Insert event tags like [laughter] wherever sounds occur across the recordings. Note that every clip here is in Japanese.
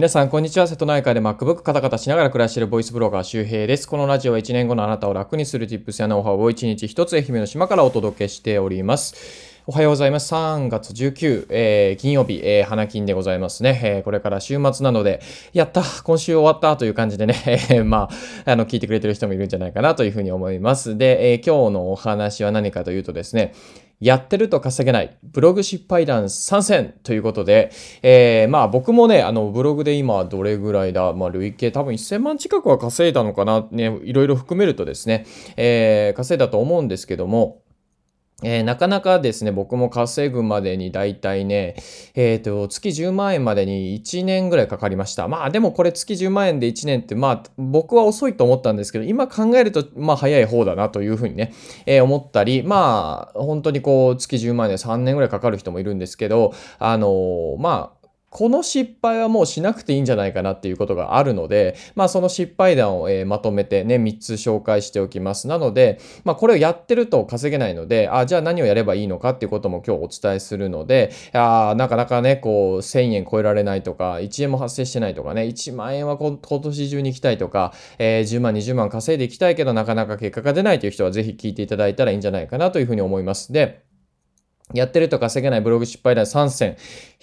皆さん、こんにちは。瀬戸内海で MacBook カタカタしながら暮らしているボイスブロガー周平です。このラジオは1年後のあなたを楽にする Tips やノウハウを1日1つ愛媛の島からお届けしております。おはようございます。3月19、えー、金曜日、えー、花金でございますね、えー、これから週末なので、やった今週終わったという感じでね、えー、まあ、あの、聞いてくれてる人もいるんじゃないかなというふうに思います。で、え、今日のお話は何かというとですね、やってると稼げない、ブログ失敗談参戦ということで、えー、まあ僕もね、あの、ブログで今どれぐらいだ、まあ累計多分1000万近くは稼いだのかな、ね、いろいろ含めるとですね、えー、稼いだと思うんですけども、えー、なかなかですね、僕も稼ぐまでに大体ね、えっ、ー、と、月10万円までに1年ぐらいかかりました。まあでもこれ月10万円で1年って、まあ僕は遅いと思ったんですけど、今考えると、まあ早い方だなというふうにね、えー、思ったり、まあ本当にこう月10万円で3年ぐらいかかる人もいるんですけど、あのまあこの失敗はもうしなくていいんじゃないかなっていうことがあるので、まあその失敗談を、え、まとめてね、3つ紹介しておきます。なので、まあこれをやってると稼げないので、あ、じゃあ何をやればいいのかっていうことも今日お伝えするので、あなかなかね、こう1000円超えられないとか、1円も発生してないとかね、1万円は今年中に行きたいとか、えー、10万、20万稼いでいきたいけどなかなか結果が出ないという人はぜひ聞いていただいたらいいんじゃないかなというふうに思います。で、やってると稼げないブログ失敗談3選。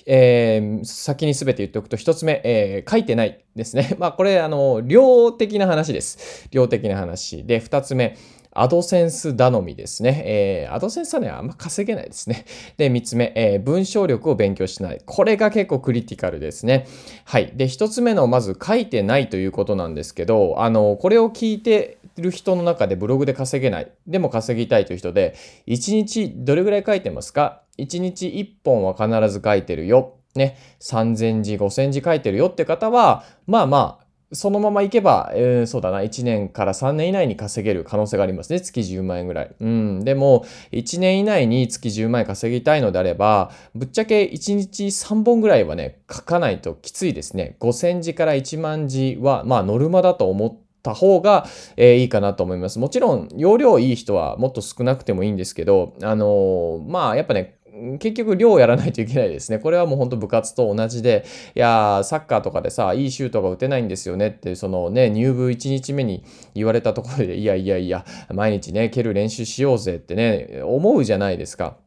えー、先に全て言っておくと、1つ目、えー、書いてないですね。[laughs] まあ、これ、あの、量的な話です。量的な話。で、2つ目、アドセンス頼みですね。えー、アドセンスはね、あんま稼げないですね。で、3つ目、えー、文章力を勉強しない。これが結構クリティカルですね。はい。で、1つ目の、まず書いてないということなんですけど、あの、これを聞いてる人の中でブログで稼げない。でも稼ぎたいという人で、1日どれぐらい書いてますか ?1 日1本は必ず書いてるよ。ね、3000字、5000字書いてるよって方は、まあまあ、そのままいけば、えー、そうだな、1年から3年以内に稼げる可能性がありますね。月10万円ぐらい。うん。でも、1年以内に月10万円稼ぎたいのであれば、ぶっちゃけ1日3本ぐらいはね、書かないときついですね。5000字から1万字は、まあ、ノルマだと思って、た方が、えー、いいかなと思います。もちろん、容量いい人はもっと少なくてもいいんですけど、あのー、まあ、やっぱね、結局量をやらないといけないですね。これはもうほんと部活と同じで、いやサッカーとかでさ、いいシュートが打てないんですよねって、そのね、入部1日目に言われたところで、いやいやいや、毎日ね、蹴る練習しようぜってね、思うじゃないですか。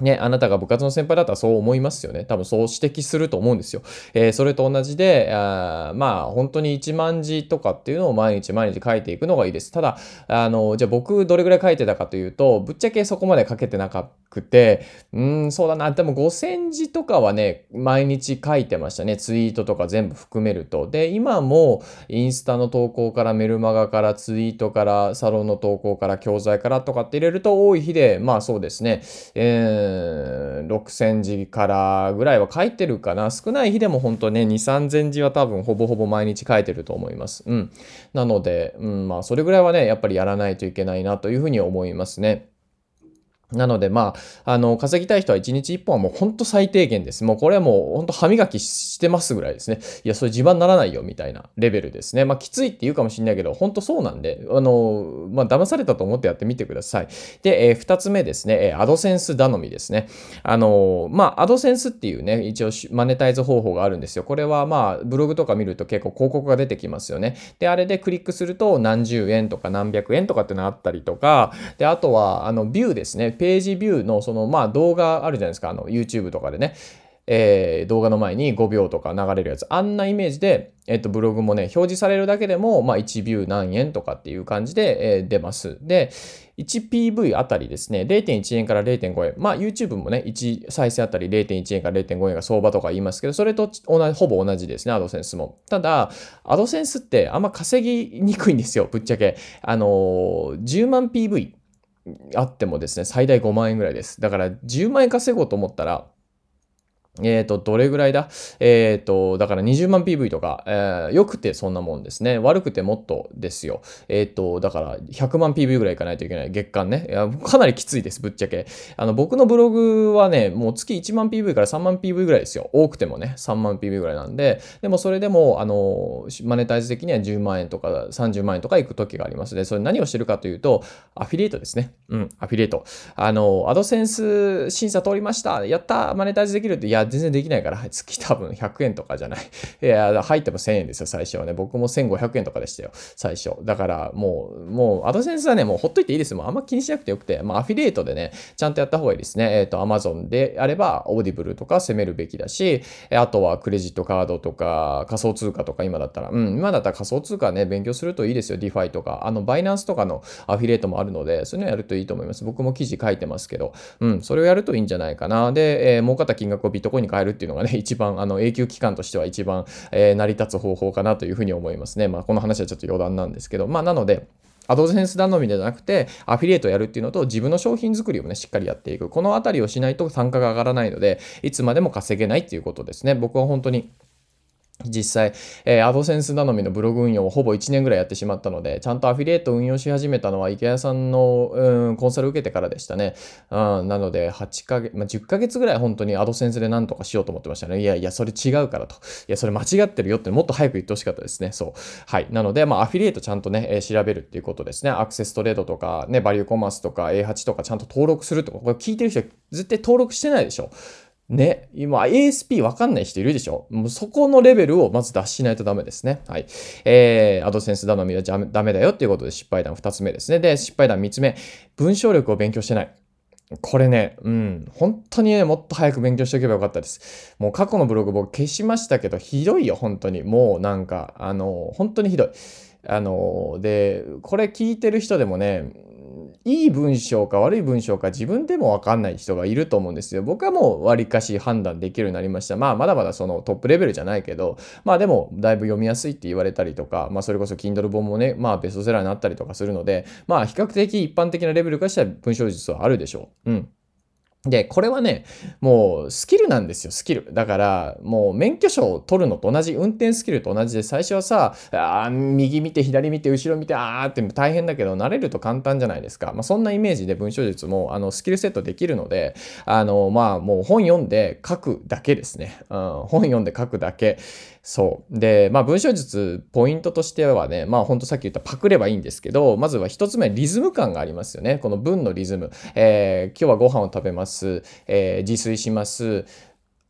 ね、あなたが部活の先輩だったらそう思いますよね。多分そう指摘すると思うんですよ。えー、それと同じで、あまあ本当に1万字とかっていうのを毎日毎日書いていくのがいいです。ただ、あの、じゃあ僕どれぐらい書いてたかというと、ぶっちゃけそこまで書けてなかくて、うん、そうだな。でも5000字とかはね、毎日書いてましたね。ツイートとか全部含めると。で、今もインスタの投稿からメルマガからツイートからサロンの投稿から教材からとかって入れると多い日で、まあそうですね。えー6000字からぐらいは書いてるかな。少ない日でも本当ね、2、3000字は多分ほぼほぼ毎日書いてると思います。うん。なので、うん、まあそれぐらいはね、やっぱりやらないといけないなというふうに思いますね。なので、まあ、あの、稼ぎたい人は1日1本はもうほんと最低限です。もうこれはもうほんと歯磨きしてますぐらいですね。いや、それ自慢ならないよみたいなレベルですね。まあ、きついって言うかもしれないけど、ほんとそうなんで、あの、まあ、騙されたと思ってやってみてください。で、えー、2つ目ですね、え、アドセンス頼みですね。あの、まあ、アドセンスっていうね、一応マネタイズ方法があるんですよ。これはまあ、ブログとか見ると結構広告が出てきますよね。で、あれでクリックすると何十円とか何百円とかってのあったりとか、で、あとは、あの、ビューですね。ページビューのそのまあ動画あるじゃないですか。あの YouTube とかでね、えー、動画の前に5秒とか流れるやつ。あんなイメージで、えっと、ブログもね表示されるだけでも、まあ、1ビュー何円とかっていう感じで、えー、出ます。で 1PV あたりですね。0.1円から0.5円。まあ YouTube もね1再生あたり0.1円から0.5円が相場とか言いますけどそれと同じほぼ同じですね。アドセンスも。ただアドセンスってあんま稼ぎにくいんですよ。ぶっちゃけ。あのー、10万 PV あってもですね、最大5万円ぐらいです。だから10万円稼ごうと思ったら、えっ、ー、と、どれぐらいだ？えっ、ー、と、だから20万 PV とか、えー、良くてそんなもんですね。悪くてもっとですよ。えっ、ー、と、だから100万 PV ぐらいいかないといけない。月間ね。いやかなりきついです、ぶっちゃけ。あの、僕のブログはね、もう月1万 PV から3万 PV ぐらいですよ。多くてもね、3万 PV ぐらいなんで、でもそれでも、あの、マネタイズ的には10万円とか30万円とか行く時がありますね。それ何をしてるかというと、アフィリエイトですね。うん、アフィリエイト。あの、アドセンス審査通りました。やったマネタイズできるって、いや、全然できないから、月多分100円とかじゃない。[laughs] いや、入っても1000円ですよ、最初はね。僕も1500円とかでしたよ、最初。だからもう、もう、 AdSense はね、もうほっといていいですもうあんま気にしなくてよくて、まあ、アフィリエイトでね、ちゃんとやった方がいいですね。えっ、ー、と、Amazon であれば、 Audible とか攻めるべきだし、あとはクレジットカードとか、仮想通貨とか今だったら、うん、今だったら仮想通貨ね、勉強するといいですよ、DeFi とか。あの、 Binance とかのアフィリエイトもあるので、そういうのやるといいと思います。僕も記事書いてますけど、うん、それをやるといいんじゃないかな。で、えー、儲かった金額をビットコインに変えるっていうのがね、[laughs] 一番、あの、永久機関としては一番、えー、成り立つ方法かなというふうに思いますね。まあ、この話はちょっと余談なんですけど、まあ、なので、アドセンス頼みじゃなくて、アフィリエイトやるっていうのと、自分の商品作りをね、しっかりやっていく。このあたりをしないと参加が上がらないので、いつまでも稼げないっていうことですね。僕は本当に実際、えー、アドセンス頼みのブログ運用をほぼ1年ぐらいやってしまったので、ちゃんとアフィリエイト運用し始めたのは池谷さんの、うん、コンサル受けてからでしたね。うん、なので、8ヶ月、まあ、10ヶ月ぐらい本当にアドセンスで何とかしようと思ってましたね。いやいや、それ違うからと。いや、それ間違ってるよってもっと早く言ってほしかったですね。そう。はい。なので、まあ、アフィリエイトちゃんとね、えー、調べるっていうことですね。アクセストレードとか、ね、バリューコマースとか A8 とかちゃんと登録するとか、これ聞いてる人絶対登録してないでしょ。ね、今 ASP わかんない人いるでしょ？もうそこのレベルをまず出しないとダメですね。はい。えー、アドセンス頼みはダメだよっていうことで失敗談2つ目ですね。で、失敗談3つ目。文章力を勉強してない。これね、うん、本当にね、もっと早く勉強しておけばよかったです。もう過去のブログ僕消しましたけど、ひどいよ、本当に。もうなんか、あの、本当にひどい。あの、で、これ聞いてる人でもね、いい文章か悪い文章か自分でもわかんない人がいると思うんですよ。僕はもう割かし判断できるようになりました。まあまだまだそのトップレベルじゃないけど、まあでもだいぶ読みやすいって言われたりとか、まあそれこそ Kindle 本もね、まあベストセラーになったりとかするので、まあ比較的一般的なレベルからしたら文章術はあるでしょう。うん。で、これはね、もうスキルなんですよ、スキル。だから、もう免許証を取るのと同じ、運転スキルと同じで、最初はさ、あ右見て、左見て、後ろ見て、あーって大変だけど、慣れると簡単じゃないですか。まあ、そんなイメージで文章術も、あの、スキルセットできるので、あの、まあ、もう本読んで書くだけですね。うん、本読んで書くだけ。そう。で、まあ文章術、ポイントとしてはね、まあほんとさっき言ったパクればいいんですけど、まずは一つ目、リズム感がありますよね。この文のリズム。えー、今日はご飯を食べます。えー、自炊します。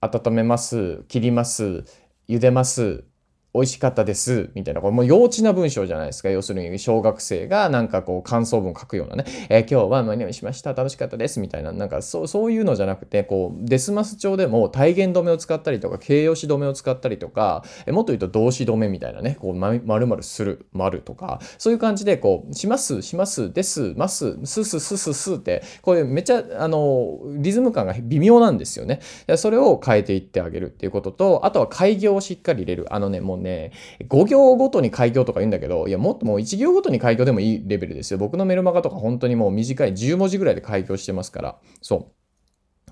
温めます。切ります。茹でます。美味しかったです、みたいな、これもう幼稚な文章じゃないですか。要するに、小学生がなんかこう感想文書くようなね、えー、今日は何々しました、楽しかったです、みたいな、なんかそうそういうのじゃなくて、こう、デスマス帳でも体言止めを使ったりとか、形容詞止めを使ったりとか、えー、もっと言うと動詞止めみたいなね、こう、まるまるする、まるとか、そういう感じで、こう、します、します、です、ます、すすすすすって、こういうめっちゃ、あの、リズム感が微妙なんですよね。それを変えていってあげるっていうことと、あとは改行をしっかり入れる。あのね、もうね、5行ごとに改行とか言うんだけど、いや、もっともう1行ごとに改行でもいいレベルですよ。僕のメルマガとか本当にもう短い10文字ぐらいで改行してますから。そう。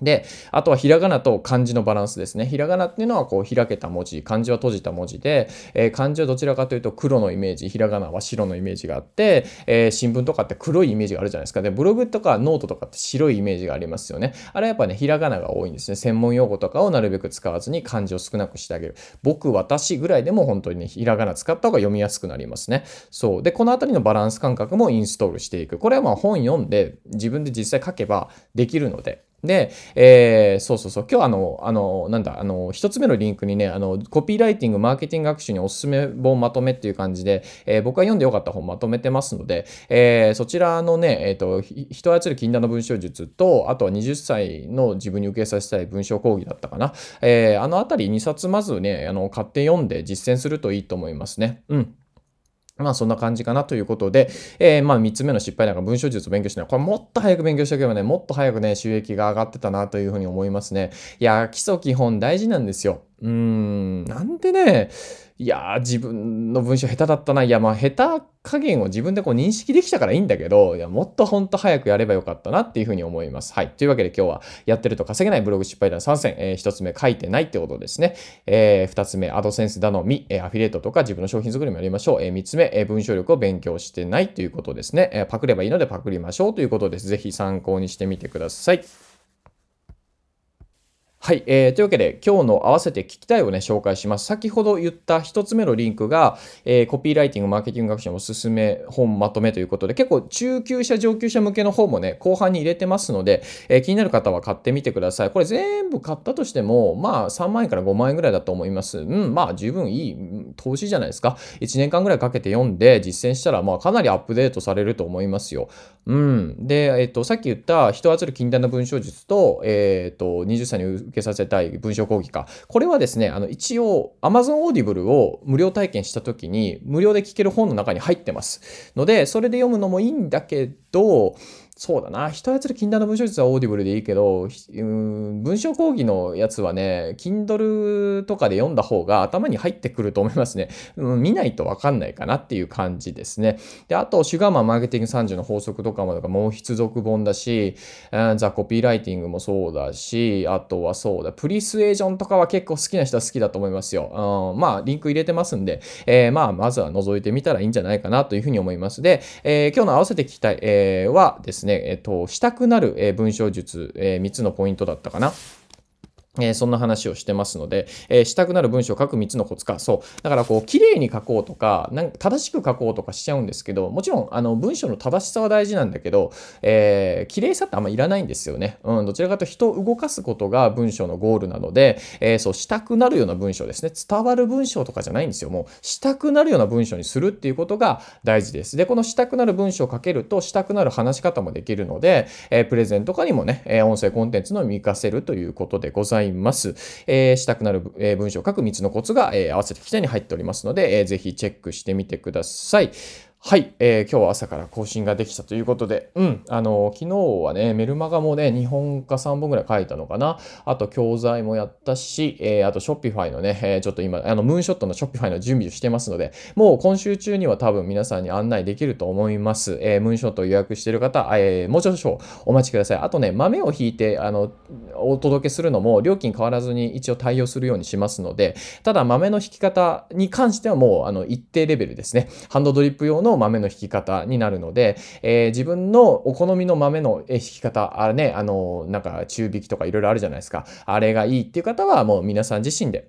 で、あとはひらがなと漢字のバランスですね。ひらがなっていうのはこう開けた文字、漢字は閉じた文字で、えー、漢字はどちらかというと黒のイメージ、ひらがなは白のイメージがあって、えー、新聞とかって黒いイメージがあるじゃないですか。で、ブログとかノートとかって白いイメージがありますよね。あれはやっぱね、ひらがなが多いんですね。専門用語とかをなるべく使わずに漢字を少なくしてあげる。僕、私ぐらいでも本当にね、ひらがな使った方が読みやすくなりますね。そう。で、このあたりのバランス感覚もインストールしていく。これはまあ本読んで自分で実際書けばできるので、で、えー、そうそうそう、今日あの、あの、なんだ、あの、一つ目のリンクにね、あの、コピーライティング、マーケティング学習におすすめ本まとめっていう感じで、えー、僕が読んでよかった本まとめてますので、えー、そちらのね、えっ、ー、と、人操る禁断の文章術と、あとは20歳の自分に受けさせたい文章講義だったかな。えー、あのあたり2冊まずね、あの、買って読んで実践するといいと思いますね。うん。まあそんな感じかなということで、えー、まあ3つ目の失敗なんか文章術を勉強しない。これもっと早く勉強しておけばね、もっと早くね、収益が上がってたなというふうに思いますね。いや、基礎基本大事なんですよ。うーん、なんでね、いやー、自分の文章下手だったな。いや、まあ、下手加減を自分でこう認識できたからいいんだけど、いや、もっとほんと早くやればよかったなっていうふうに思います。はい。というわけで今日はやってると稼げないブログ失敗談3選、えー、1つ目書いてないってことですね。えー、2つ目、アドセンス頼み、えー、アフィリエイトとか自分の商品作りもやりましょう。えー、3つ目、えー、文章力を勉強してないということですね。えー、パクればいいのでパクりましょうということです。ぜひ参考にしてみてください。はい、えー。というわけで、今日の合わせて聞きたいをね、紹介します。先ほど言った1つ目のリンクが、えー、コピーライティング、マーケティング学習のおすすめ本まとめということで、結構中級者、上級者向けの本もね、後半に入れてますので、えー、気になる方は買ってみてください。これ全部買ったとしても、まあ3万円から5万円ぐらいだと思います。うん、まあ十分いい投資じゃないですか。1年間ぐらいかけて読んで実践したら、まあかなりアップデートされると思いますよ。うん。で、えっ、と、さっき言った人を操る禁断の文章術と、えっ、と、20歳に受けさせたい文章講義か。これはですね、あの、一応、Amazon Audible を無料体験した時に、無料で聞ける本の中に入ってます。ので、それで読むのもいいんだけど、そうだな。人操る禁断の文章術は Audible でいいけど、うん、文章講義のやつはね、Kindle とかで読んだ方が頭に入ってくると思いますね。うん、見ないとわかんないかなっていう感じですね。で、あと、シュガーマンマーケティング30の法則とかも、かもう必読本だし、うんザ・コピーライティングもそうだし、あとはそうだ、プリスエージョンとかは結構好きな人は好きだと思いますよ。うん、まあ、リンク入れてますんで、えー、まあ、まずは覗いてみたらいいんじゃないかなというふうに思います。で、えー、今日の合わせて聞きたい、えー、はですね、ね、えっと、したくなる、文章術、え3つのポイントだったかな。えー、そんな話をしてますので、えー、したくなる文章を書く3つのコツか。そう。だからこう、綺麗に書こうとか、なんか正しく書こうとかしちゃうんですけど、もちろん、あの、文章の正しさは大事なんだけど、えー、綺麗さってあんまいらないんですよね。うん、どちらかと人を動かすことが文章のゴールなので、えー、そう、したくなるような文章ですね。伝わる文章とかじゃないんですよ。もう、したくなるような文章にするっていうことが大事です。で、このしたくなる文章を書けると、したくなる話し方もできるので、えー、プレゼントとかにもね、え音声コンテンツの見かせるということでございます。いますえー、したくなる、え文章を書く3つのコツが、えー、合わせてきたに入っておりますので、えー、ぜひチェックしてみてください。はい、えー、今日は朝から更新ができたということで、うん、あの、昨日はね、メルマガもね、2本か3本ぐらい書いたのかな。あと、教材もやったし、えー、あと、ショッピファイのね、えー、ちょっと今、あの、ムーンショットのショッピファイの準備をしてますので、もう今週中には多分皆さんに案内できると思います。えー、ムーンショットを予約している方、えー、もうちょっとお待ちください。あとね、豆を引いて、あの、お届けするのも、料金変わらずに一応対応するようにしますので、ただ、豆の引き方に関してはもう、あの、一定レベルですね。ハンドドリップ用の豆の引き方になるので、えー、自分のお好みの豆の引き方、あれね、あの、なんか中引きとかいろいろあるじゃないですか。あれがいいっていう方はもう皆さん自身で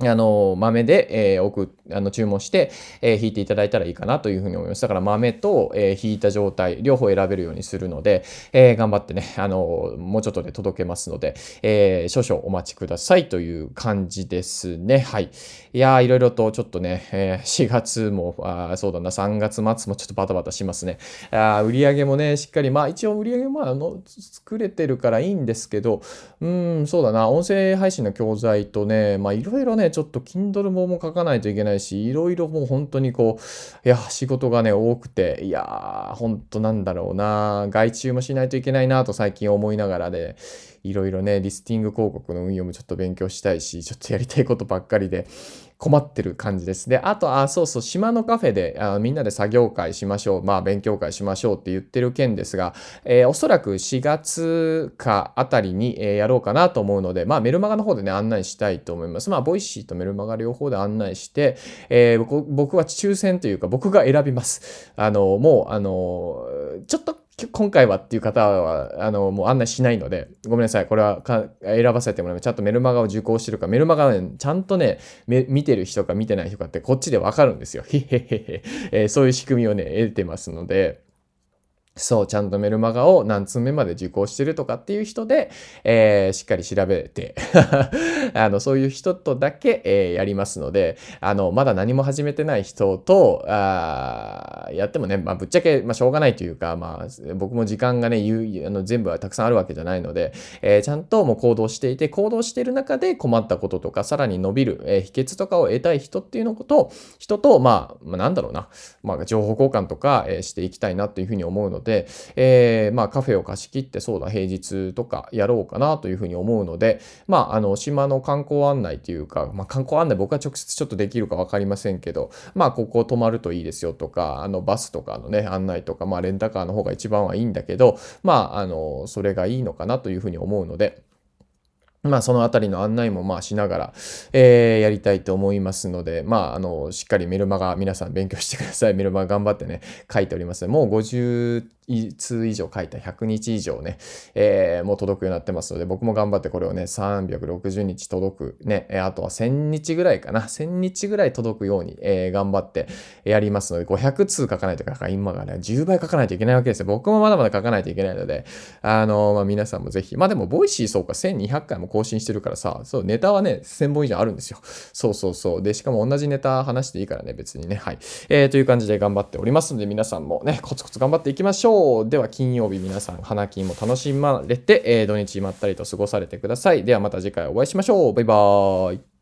あの、豆で、えー、送、あの、注文して、えー、引いていただいたらいいかなというふうに思います。だから豆と、えー、引いた状態、両方選べるようにするので、えー、頑張ってね、あの、もうちょっとで届けますので、えー、少々お待ちくださいという感じですね。はい。いやー、いろいろとちょっとね、えー、4月も、あそうだな、3月末もちょっとバタバタしますね。あ売り上げもね、しっかり、まあ一応売り上げもあの、作れてるからいいんですけど、うん、そうだな、音声配信の教材とね、まあいろいろね、ちょっと Kindle 本も書かないといけないし、いろいろもう本当にこう、いや、仕事がね、多くて、いやー、本当なんだろうな、外注もしないといけないなと最近思いながらで、いろいろね、リスティング広告の運用もちょっと勉強したいし、ちょっとやりたいことばっかりで困ってる感じです。で、あと、あ、そうそう、島のカフェであみんなで作業会しましょう、まあ勉強会しましょうって言ってる件ですが、えー、おそらく4月かあたりに、えー、やろうかなと思うので、まあメルマガの方でね、案内したいと思います。まあ、 Voicy とメルマガ両方で案内して、えー、僕僕は抽選というか、僕が選びます。あの、もう、あの、ちょっと今回はっていう方は、あの、もう案内しないので、ごめんなさい。これは選ばせてもらいます。ちゃんとメルマガを受講してるか、メルマガね、ちゃんとね、見てる人か見てない人かってこっちでわかるんですよ。へへへへ。え、そういう仕組みをね、得てますので、そう、ちゃんとメルマガを何通目まで受講してるとかっていう人で、えー、しっかり調べて [laughs] あの、そういう人とだけ、えー、やりますので、あの、まだ何も始めてない人と、あやってもね、まあ、ぶっちゃけ、まあ、しょうがないというか、まあ、僕も時間がね、言う、あの全部はたくさんあるわけじゃないので、えー、ちゃんともう行動していて、行動している中で困ったこととか、さらに伸びる、えー、秘訣とかを得たい人っていうのこと、人と、まあ、まあ、なんだろうな、まあ、情報交換とか、えー、していきたいなというふうに思うので、で、えー、まあカフェを貸し切ってそうだ平日とかやろうかなというふうに思うので、まああの島の観光案内というか、まあ観光案内僕は直接ちょっとできるか分かりませんけど、まあここ泊まるといいですよとか、あのバスとかのね案内とか、まあレンタカーの方が一番はいいんだけど、まああのそれがいいのかなというふうに思うので、まあ、そのあたりの案内もまあしながら、えー、やりたいと思いますので、まあ、あの、しっかりメルマガ皆さん勉強してください。メルマガ頑張ってね、書いております。もう50通以上書いた100日以上ね、えー、もう届くようになってますので、僕も頑張ってこれをね、360日届く、ね、あとは1000日ぐらいかな、1000日ぐらい届くように、えー、頑張ってやりますので、500通書かないとか、今がね、10倍書かないといけないわけですよ。僕もまだまだ書かないといけないので、あのー、まあ、皆さんもぜひ、まあでも、 Voicy そうか、1200回も更新してるからさ、そう、ネタはね、1000本以上あるんですよ。そうそうそう。で、しかも同じネタ話していいからね、別にね。はい。えー、という感じで頑張っておりますので、皆さんもね、コツコツ頑張っていきましょう。では、金曜日皆さん、花金も楽しまれて、えー、土日まったりと過ごされてください。ではまた次回お会いしましょう。バイバーイ。